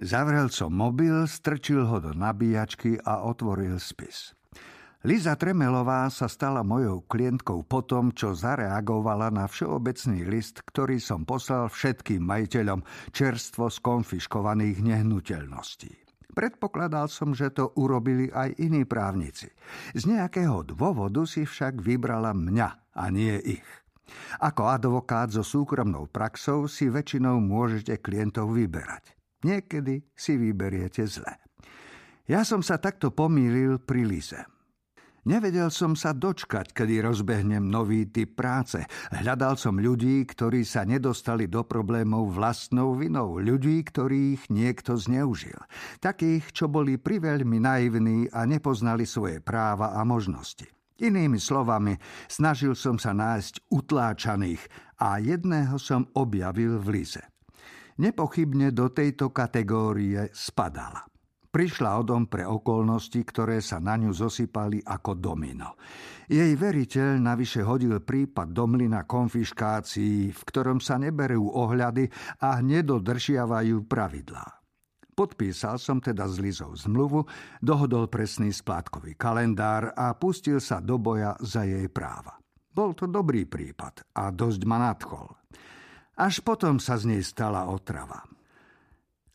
Zavrel som mobil, strčil ho do nabíjačky a otvoril spis. Liza Tremelová sa stala mojou klientkou po tom, čo zareagovala na všeobecný list, ktorý som poslal všetkým majiteľom čerstvo skonfiškovaných nehnuteľností. Predpokladal som, že to urobili aj iní právnici. Z nejakého dôvodu si však vybrala mňa a nie ich. Ako advokát so súkromnou praxou si väčšinou môžete klientov vyberať. Niekedy si vyberiete zle. Ja som sa takto pomýlil pri Lize. Nevedel som sa dočkať, kedy rozbehnem nový typ práce. Hľadal som ľudí, ktorí sa nedostali do problémov vlastnou vinou. Ľudí, ktorých niekto zneužil. Takých, čo boli priveľmi naivní a nepoznali svoje práva a možnosti. Inými slovami, snažil som sa nájsť utláčaných a jedného som objavil v Lize. Nepochybne do tejto kategórie spadala. Prišla o dom pre okolnosti, ktoré sa na ňu zosypali ako domino. Jej veriteľ navyše hodil prípad domlina konfiškácií, v ktorom sa neberú ohľady a nedodržiavajú pravidlá. Podpísal som teda s Lizou zmluvu, dohodol presný splátkový kalendár a pustil sa do boja za jej práva. Bol to dobrý prípad a dosť ma nadchol. Až potom sa z nej stala otrava.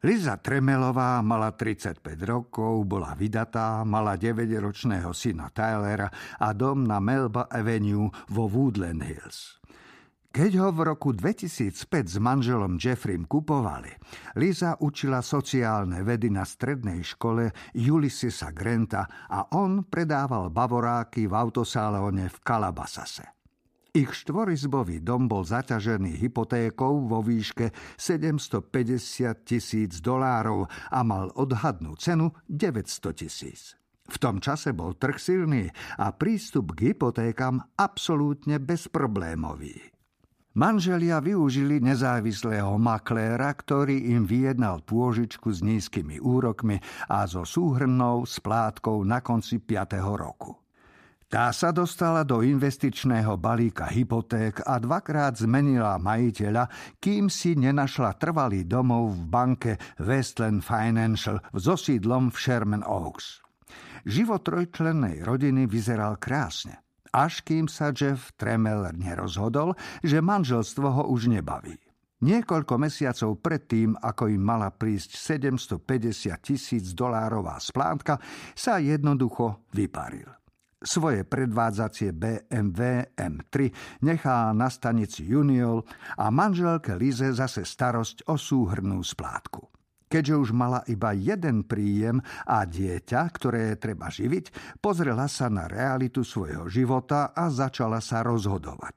Liza Tremelová mala 35 rokov, bola vydatá, mala 9-ročného syna Tylera a dom na Melba Avenue vo Woodland Hills. Keď ho v roku 2005 s manželom Jeffrem kupovali, Liza učila sociálne vedy na strednej škole Ulyssesa Granta a on predával bavoráky v autosalóne v Calabasase. Ich štvorizbový dom bol zaťažený hypotékou vo výške 750 tisíc dolárov a mal odhadnú cenu 900 tisíc. V tom čase bol trh silný a prístup k hypotékam absolútne bezproblémový. Manželia využili nezávislého makléra, ktorý im vyjednal pôžičku s nízkymi úrokmi a so súhrnou splátkou na konci 5. roku. Tá sa dostala do investičného balíka hypoték a dvakrát zmenila majiteľa, kým si nenašla trvalý domov v banke Westland Financial so sídlom v Sherman Oaks. Život trojčlennej rodiny vyzeral krásne, až kým sa Jeff Tremeller nerozhodol, že manželstvo ho už nebaví. Niekoľko mesiacov predtým, ako im mala prísť 750 tisíc dolárová splátka, sa jednoducho vyparil. Svoje predvádzacie BMW M3 nechá na stanici Junior a manželke Lize zase starosť o súhrnú splátku. Keďže už mala iba jeden príjem a dieťa, ktoré treba živiť, pozrela sa na realitu svojho života a začala sa rozhodovať.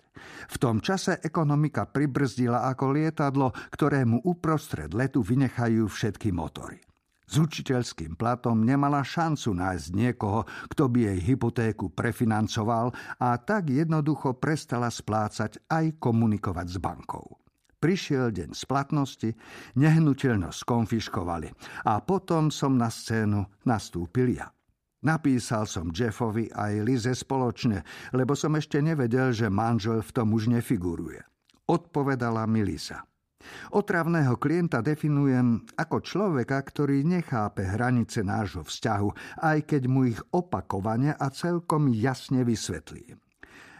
V tom čase ekonomika pribrzdila ako lietadlo, ktorému uprostred letu vynechajú všetky motory. S učiteľským platom nemala šancu nájsť niekoho, kto by jej hypotéku prefinancoval a tak jednoducho prestala splácať aj komunikovať s bankou. Prišiel deň splatnosti, nehnuteľnosť skonfiškovali a potom som na scénu nastúpil ja. Napísal som Jeffovi aj Lize spoločne, lebo som ešte nevedel, že manžel v tom už nefiguruje. Odpovedala mi Lisa. Otravného klienta definujem ako človeka, ktorý nechápe hranice nášho vzťahu, aj keď mu ich opakovane a celkom jasne vysvetlím.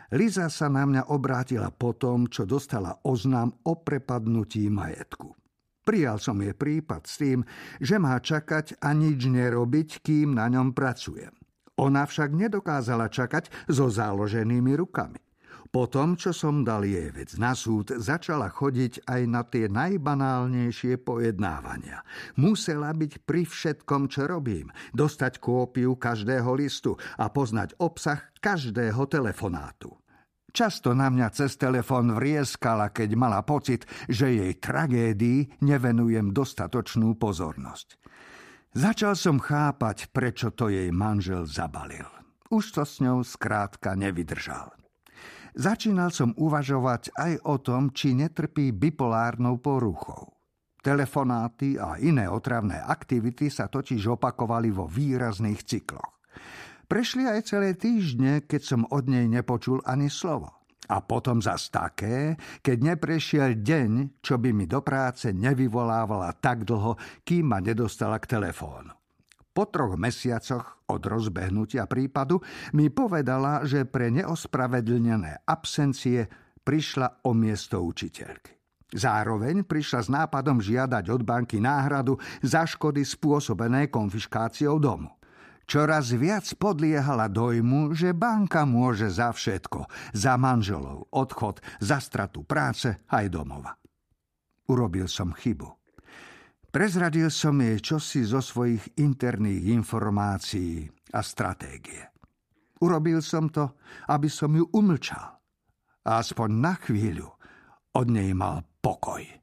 Liza sa na mňa obrátila po tom, čo dostala oznám o prepadnutí majetku. Prijal som jej prípad s tým, že má čakať a nič nerobiť, kým na ňom pracujem. Ona však nedokázala čakať so záloženými rukami. Po tom, čo som dal jej vec na súd, začala chodiť aj na tie najbanálnejšie pojednávania. Musela byť pri všetkom, čo robím, dostať kópiu každého listu a poznať obsah každého telefonátu. Často na mňa cez telefón vrieskala, keď mala pocit, že jej tragédii nevenujem dostatočnú pozornosť. Začal som chápať, prečo to jej manžel zabalil. Už to s ňou skrátka nevydržal. Začínal som uvažovať aj o tom, či netrpí bipolárnou poruchou. Telefonáty a iné otravné aktivity sa totiž opakovali vo výrazných cykloch. Prešli aj celé týždne, keď som od nej nepočul ani slovo. A potom zas také, keď neprešiel deň, čo by mi do práce nevyvolávala tak dlho, kým ma nedostala k telefónu. Po troch mesiacoch od rozbehnutia prípadu mi povedala, že pre neospravedlnené absencie prišla o miesto učiteľky. Zároveň prišla s nápadom žiadať od banky náhradu za škody spôsobené konfiškáciou domu. Čoraz viac podliehala dojmu, že banka môže za všetko, za manželov, odchod, za stratu práce aj domova. Urobil som chybu. Prezradil som jej čosi zo svojich interných informácií a stratégie. Urobil som to, aby som ju umlčal. A aspoň na chvíľu od nej mal pokoj.